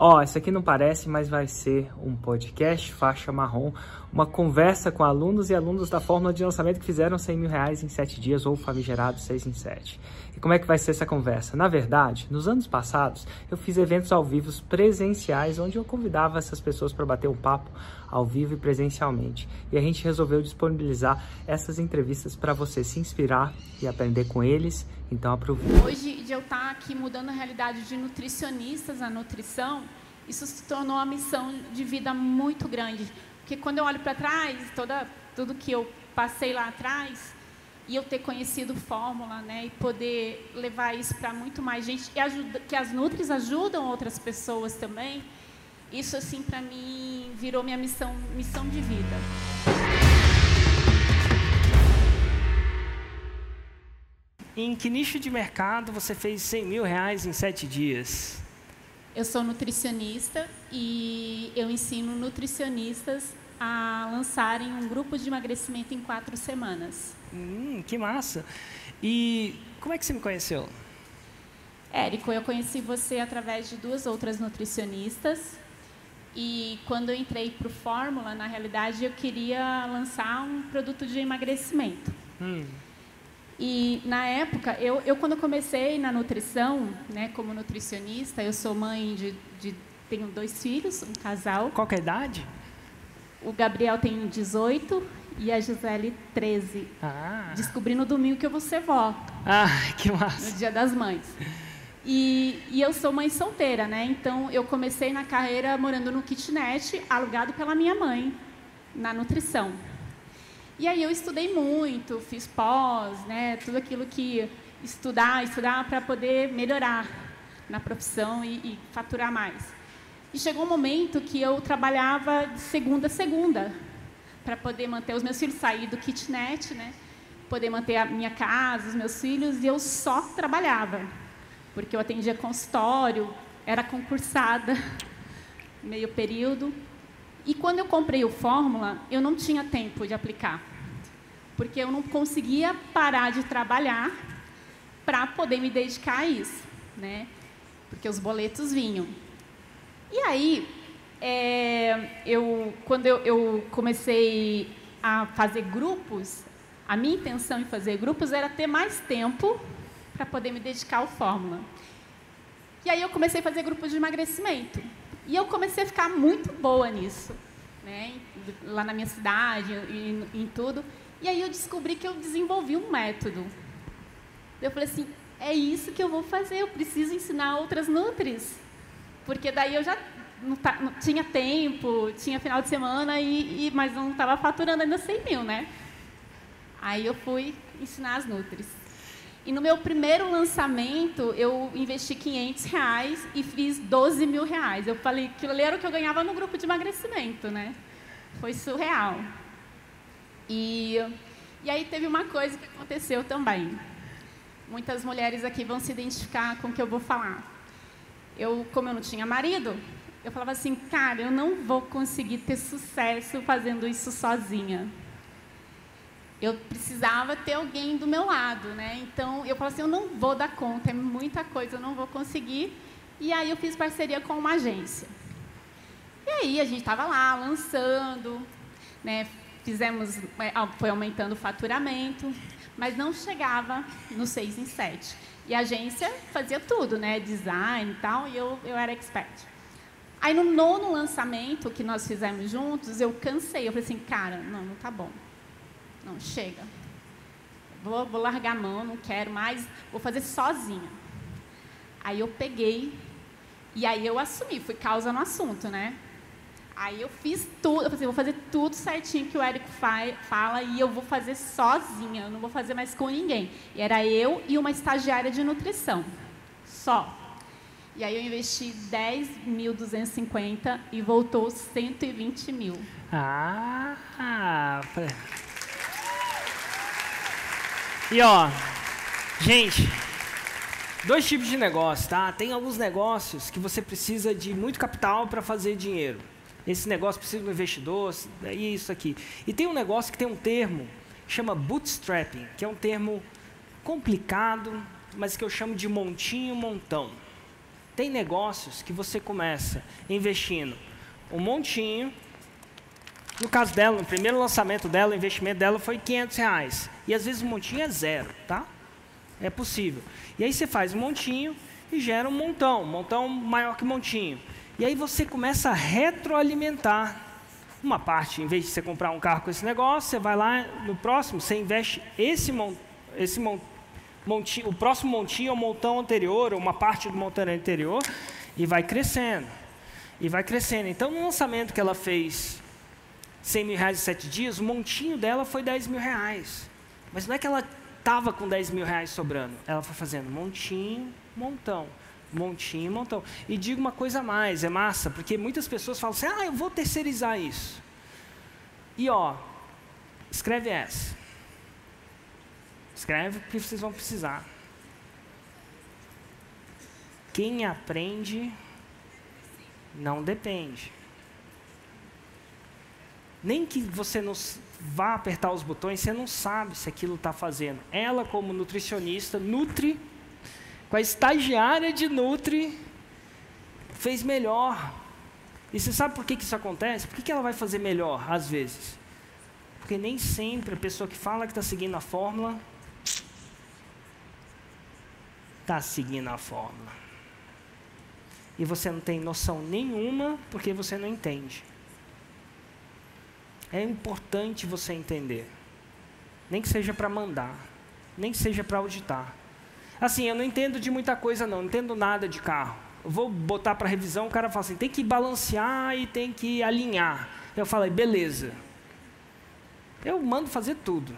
Ó, oh, isso aqui não parece, mas vai ser um podcast faixa marrom, uma conversa com alunos e alunos da fórmula de lançamento que fizeram 100 mil reais em 7 dias ou famigerado 6 em 7. E como é que vai ser essa conversa? Na verdade, nos anos passados, eu fiz eventos ao vivo presenciais, onde eu convidava essas pessoas para bater um papo ao vivo e presencialmente. E a gente resolveu disponibilizar essas entrevistas para você se inspirar e aprender com eles. Então aproveite. Hoje, de eu estar tá aqui mudando a realidade de nutricionistas a nutrição, isso se tornou uma missão de vida muito grande. Porque quando eu olho para trás, toda, tudo que eu passei lá atrás, e eu ter conhecido fórmula, né, e poder levar isso para muito mais gente, e ajuda, que as Nutris ajudam outras pessoas também, isso assim para mim virou minha missão, missão de vida. Em que nicho de mercado você fez 100 mil reais em sete dias? Eu sou nutricionista e eu ensino nutricionistas a lançarem um grupo de emagrecimento em quatro semanas. Hum, que massa! E como é que você me conheceu? Érico, eu conheci você através de duas outras nutricionistas. E quando eu entrei para o Fórmula, na realidade, eu queria lançar um produto de emagrecimento. Hum. E na época, eu, eu quando comecei na nutrição, né, como nutricionista, eu sou mãe de, de tenho dois filhos, um casal. Qual é a idade? O Gabriel tem 18 e a Gisele 13. Ah. Descobri no domingo que eu vou ser vó. Ah, que massa. No Dia das Mães. E, e, eu sou mãe solteira, né? Então eu comecei na carreira morando no kitnet, alugado pela minha mãe, na nutrição. E aí eu estudei muito, fiz pós, né? Tudo aquilo que estudar, estudar para poder melhorar na profissão e, e faturar mais. E chegou um momento que eu trabalhava de segunda a segunda para poder manter os meus filhos, sair do kitnet, né? Poder manter a minha casa, os meus filhos, e eu só trabalhava, porque eu atendia consultório, era concursada, meio período. E quando eu comprei o Fórmula, eu não tinha tempo de aplicar, porque eu não conseguia parar de trabalhar para poder me dedicar a isso, né? Porque os boletos vinham. E aí, é, eu, quando eu, eu comecei a fazer grupos, a minha intenção em fazer grupos era ter mais tempo para poder me dedicar ao Fórmula. E aí eu comecei a fazer grupos de emagrecimento. E eu comecei a ficar muito boa nisso, né? lá na minha cidade, em, em tudo. E aí eu descobri que eu desenvolvi um método. Eu falei assim, é isso que eu vou fazer, eu preciso ensinar outras nutris. Porque daí eu já não, tá, não tinha tempo, tinha final de semana, e, e mas não estava faturando ainda 100 mil, né? Aí eu fui ensinar as Nutris. E no meu primeiro lançamento, eu investi 500 reais e fiz 12 mil reais. Eu falei, ali era o que eu ganhava no grupo de emagrecimento, né? Foi surreal. E, e aí teve uma coisa que aconteceu também. Muitas mulheres aqui vão se identificar com o que eu vou falar eu, como eu não tinha marido, eu falava assim, cara, eu não vou conseguir ter sucesso fazendo isso sozinha. Eu precisava ter alguém do meu lado, né? Então eu falava assim, eu não vou dar conta, é muita coisa, eu não vou conseguir. E aí eu fiz parceria com uma agência. E aí a gente estava lá lançando, né? Fizemos, é, foi aumentando o faturamento, mas não chegava no 6 em 7. E a agência fazia tudo, né? Design e tal, e eu, eu era expert. Aí no nono lançamento que nós fizemos juntos, eu cansei. Eu falei assim, cara, não, não tá bom. Não, chega. Vou, vou largar a mão, não quero mais, vou fazer sozinha. Aí eu peguei e aí eu assumi, fui causa no assunto, né? Aí eu fiz tudo, eu falei, assim, vou fazer tudo certinho que o Érico fala e eu vou fazer sozinha, eu não vou fazer mais com ninguém. E era eu e uma estagiária de nutrição, só. E aí eu investi 10.250 e voltou 120 mil. Ah! E ó, gente, dois tipos de negócio, tá? Tem alguns negócios que você precisa de muito capital para fazer dinheiro. Esse negócio precisa de um investidor, e isso aqui. E tem um negócio que tem um termo, chama bootstrapping, que é um termo complicado, mas que eu chamo de montinho montão. Tem negócios que você começa investindo um montinho. No caso dela, no primeiro lançamento dela, o investimento dela foi 500 reais. E às vezes o montinho é zero, tá? É possível. E aí você faz um montinho e gera um montão, um montão maior que montinho. E aí você começa a retroalimentar uma parte, em vez de você comprar um carro com esse negócio, você vai lá no próximo, você investe esse, mon, esse mon, montinho, o próximo montinho ou montão anterior, ou uma parte do montão anterior, e vai crescendo. E vai crescendo. Então, no lançamento que ela fez 100 mil reais em 7 dias, o montinho dela foi 10 mil reais. Mas não é que ela estava com 10 mil reais sobrando. Ela foi fazendo montinho, montão. Montinho, montão. E digo uma coisa a mais, é massa, porque muitas pessoas falam assim, ah, eu vou terceirizar isso. E ó, escreve essa. Escreve porque vocês vão precisar. Quem aprende não depende. Nem que você não vá apertar os botões, você não sabe se aquilo está fazendo. Ela, como nutricionista, nutre com a estagiária de Nutri, fez melhor. E você sabe por que, que isso acontece? Por que, que ela vai fazer melhor, às vezes? Porque nem sempre a pessoa que fala que está seguindo a fórmula está seguindo a fórmula. E você não tem noção nenhuma porque você não entende. É importante você entender. Nem que seja para mandar, nem que seja para auditar. Assim, eu não entendo de muita coisa não, não entendo nada de carro. Eu vou botar para revisão, o cara fala assim, tem que balancear e tem que alinhar. Eu falei, beleza. Eu mando fazer tudo,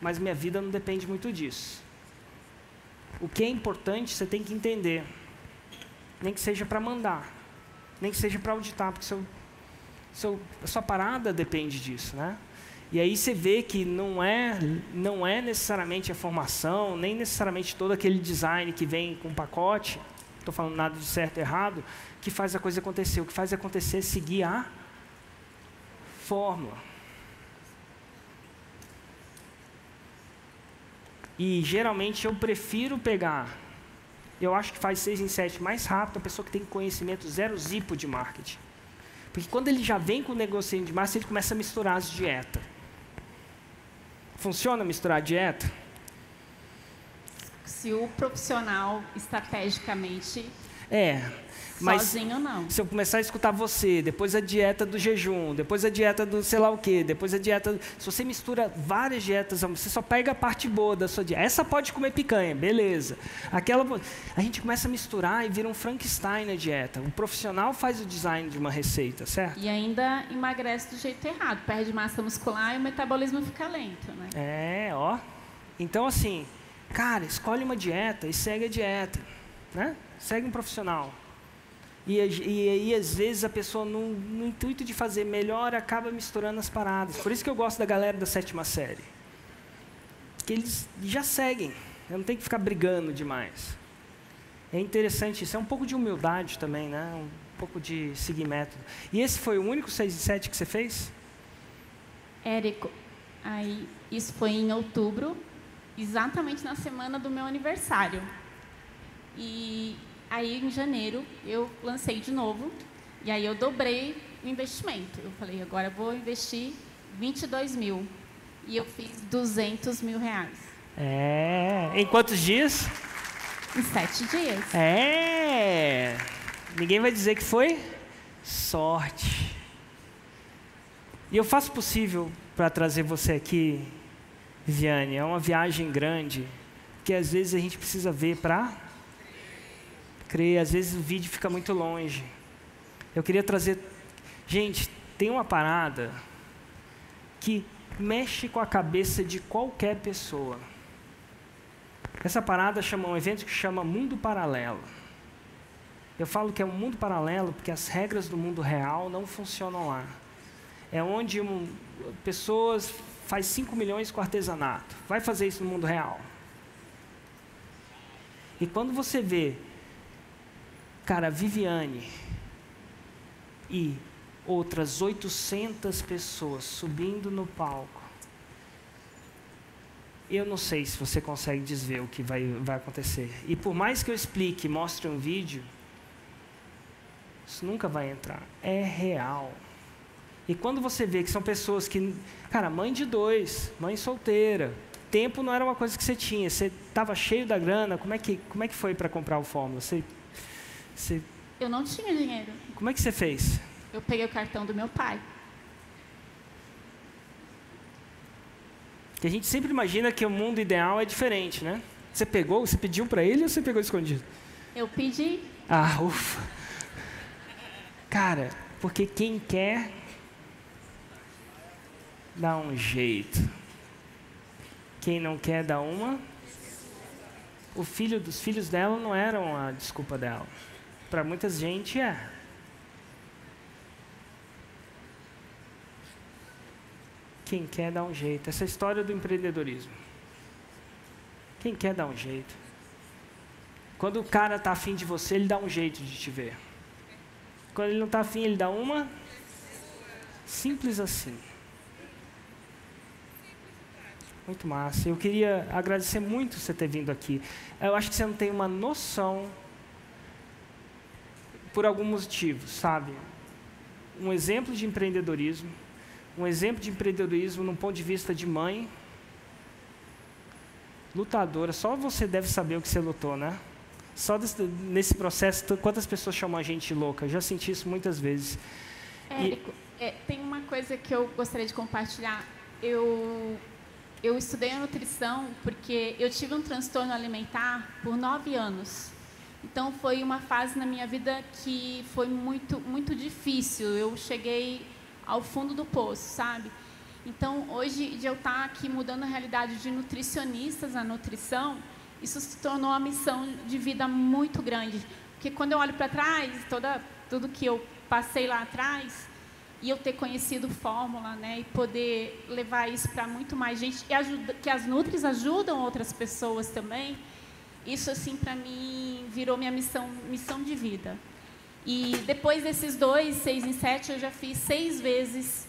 mas minha vida não depende muito disso. O que é importante você tem que entender. Nem que seja para mandar, nem que seja para auditar, porque seu, seu, a sua parada depende disso, né? E aí você vê que não é, não é necessariamente a formação, nem necessariamente todo aquele design que vem com pacote, estou falando nada de certo e errado, que faz a coisa acontecer. O que faz acontecer é seguir a fórmula. E geralmente eu prefiro pegar, eu acho que faz 6 em 7 mais rápido a pessoa que tem conhecimento zero zipo de marketing. Porque quando ele já vem com o negócio de marketing, ele começa a misturar as dietas. Funciona misturar dieta? Se o profissional estrategicamente é, mas sozinho não. Se eu começar a escutar você, depois a dieta do jejum, depois a dieta do sei lá o quê, depois a dieta, se você mistura várias dietas, você só pega a parte boa da sua dieta. Essa pode comer picanha, beleza. Aquela a gente começa a misturar e vira um Frankenstein na dieta. O profissional faz o design de uma receita, certo? E ainda emagrece do jeito errado, perde massa muscular e o metabolismo fica lento, né? É, ó. Então assim, cara, escolhe uma dieta e segue a dieta, né? Segue um profissional. E, e, e, às vezes a pessoa, no, no, intuito de fazer melhor, acaba misturando as paradas. Por isso que eu gosto da galera da sétima série. Que eles já seguem. Eu não tenho que ficar brigando demais. É interessante isso. É um pouco de humildade também, né? Um pouco de seguir método. E esse foi o único 6 e 7 que você fez? Érico, aí, isso foi em outubro, exatamente na semana do meu aniversário. E Aí, em janeiro, eu lancei de novo. E aí eu dobrei o investimento. Eu falei, agora vou investir 22 mil. E eu fiz 200 mil reais. É. Em quantos dias? Em sete dias. É. Ninguém vai dizer que foi sorte. E eu faço possível para trazer você aqui, Viviane. É uma viagem grande que às vezes a gente precisa ver para crer, às vezes o vídeo fica muito longe. Eu queria trazer. Gente, tem uma parada que mexe com a cabeça de qualquer pessoa. Essa parada chama um evento que chama Mundo Paralelo. Eu falo que é um mundo paralelo porque as regras do mundo real não funcionam lá. É onde um, pessoas faz 5 milhões com artesanato. Vai fazer isso no mundo real. E quando você vê Cara, Viviane e outras 800 pessoas subindo no palco. Eu não sei se você consegue desver o que vai, vai acontecer. E por mais que eu explique, mostre um vídeo, Isso nunca vai entrar. É real. E quando você vê que são pessoas que. Cara, mãe de dois, mãe solteira. Tempo não era uma coisa que você tinha. Você estava cheio da grana. Como é que, como é que foi para comprar o Fórmula? Você, você... Eu não tinha dinheiro. Como é que você fez? Eu peguei o cartão do meu pai. Que a gente sempre imagina que o mundo ideal é diferente, né? Você pegou, você pediu para ele ou você pegou escondido? Eu pedi. Ah, ufa. Cara, porque quem quer dá um jeito. Quem não quer dá uma. O filho dos filhos dela não eram a desculpa dela. Para muita gente é. Quem quer dá um jeito. Essa história do empreendedorismo. Quem quer dá um jeito. Quando o cara está afim de você, ele dá um jeito de te ver. Quando ele não está afim, ele dá uma. Simples assim. Muito massa. Eu queria agradecer muito você ter vindo aqui. Eu acho que você não tem uma noção por algum motivo, sabe? Um exemplo de empreendedorismo, um exemplo de empreendedorismo num ponto de vista de mãe, lutadora. Só você deve saber o que você lutou, né? Só desse, nesse processo, quantas pessoas chamam a gente louca? Eu já senti isso muitas vezes. Érico, e... é, tem uma coisa que eu gostaria de compartilhar. Eu, eu estudei a nutrição porque eu tive um transtorno alimentar por nove anos. Então foi uma fase na minha vida que foi muito muito difícil. Eu cheguei ao fundo do poço, sabe? Então hoje de eu estar aqui mudando a realidade de nutricionistas na nutrição, isso se tornou uma missão de vida muito grande. Porque quando eu olho para trás, toda, tudo que eu passei lá atrás, e eu ter conhecido fórmula, né, e poder levar isso para muito mais gente, e ajuda, que as Nutris ajudam outras pessoas também, isso assim para mim virou minha missão, missão de vida. E depois desses dois, seis em sete, eu já fiz seis vezes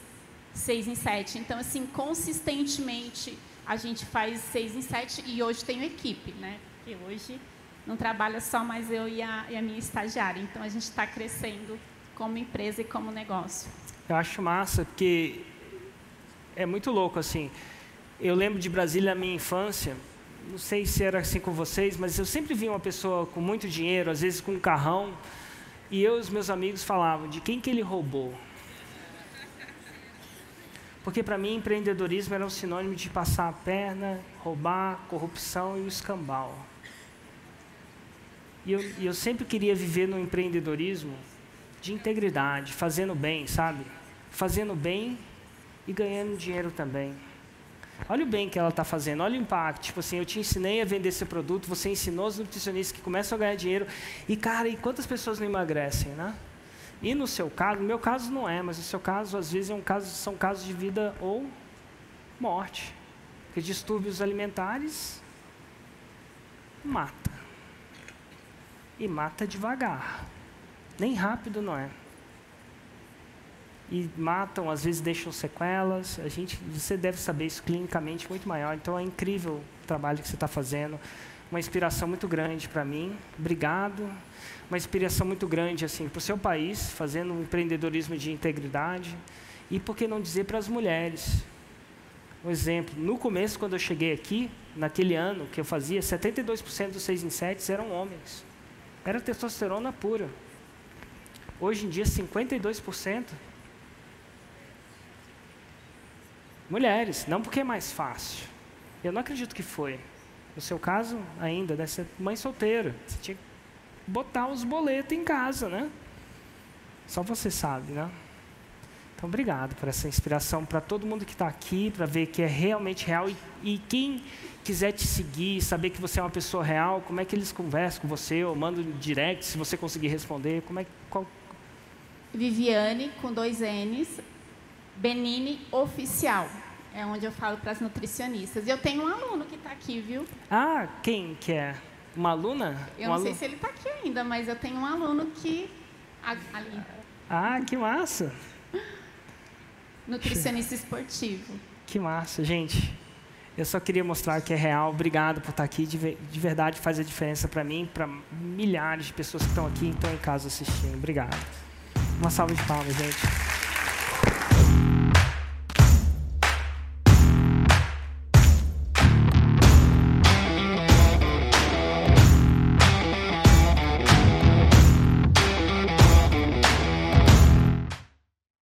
seis em sete. Então assim, consistentemente a gente faz seis em sete e hoje tenho equipe, né? Porque hoje não trabalha só mais eu e a, e a minha estagiária. Então a gente está crescendo como empresa e como negócio. Eu acho massa porque é muito louco assim. Eu lembro de Brasília na minha infância. Não sei se era assim com vocês, mas eu sempre vi uma pessoa com muito dinheiro, às vezes com um carrão, e eu e os meus amigos falavam de quem que ele roubou. Porque para mim empreendedorismo era um sinônimo de passar a perna, roubar, corrupção e o escambau. E eu, e eu sempre queria viver no empreendedorismo de integridade, fazendo bem, sabe? Fazendo bem e ganhando dinheiro também. Olha o bem que ela está fazendo, olha o impacto. Tipo assim, eu te ensinei a vender esse produto, você ensinou os nutricionistas que começam a ganhar dinheiro. E, cara, e quantas pessoas não emagrecem, né? E no seu caso, no meu caso não é, mas no seu caso, às vezes, é um caso, são casos de vida ou morte. Porque distúrbios alimentares mata. E mata devagar. Nem rápido não é. E matam, às vezes deixam sequelas. A gente, você deve saber isso clinicamente muito maior. Então é incrível o trabalho que você está fazendo. Uma inspiração muito grande para mim. Obrigado uma inspiração muito grande assim para o seu país, fazendo um empreendedorismo de integridade e por que não dizer para as mulheres. Um exemplo, no começo quando eu cheguei aqui, naquele ano que eu fazia, 72% dos 6 em 7 eram homens. Era testosterona pura. Hoje em dia 52% mulheres, não porque é mais fácil. Eu não acredito que foi. No seu caso, ainda, deve ser mãe solteira. Você tinha botar os boletos em casa, né? Só você sabe, né? Então, obrigado por essa inspiração para todo mundo que está aqui, para ver que é realmente real. E, e, quem quiser te seguir, saber que você é uma pessoa real, como é que eles conversam com você ou mandam direct, se você conseguir responder? Como é, qual... Viviane, com dois N's, Benini Oficial. É onde eu falo para as nutricionistas. E eu tenho um aluno que está aqui, viu? Ah, quem que é? Uma aluna? Eu um não sei se ele está aqui ainda, mas eu tenho um aluno que. Ali. Ah, que massa! Nutricionista esportivo. Que massa, gente. Eu só queria mostrar que é real. Obrigado por estar aqui. De, de verdade faz a diferença para mim, para milhares de pessoas que estão aqui e estão em casa assistindo. Obrigado. Uma salva de palmas, gente.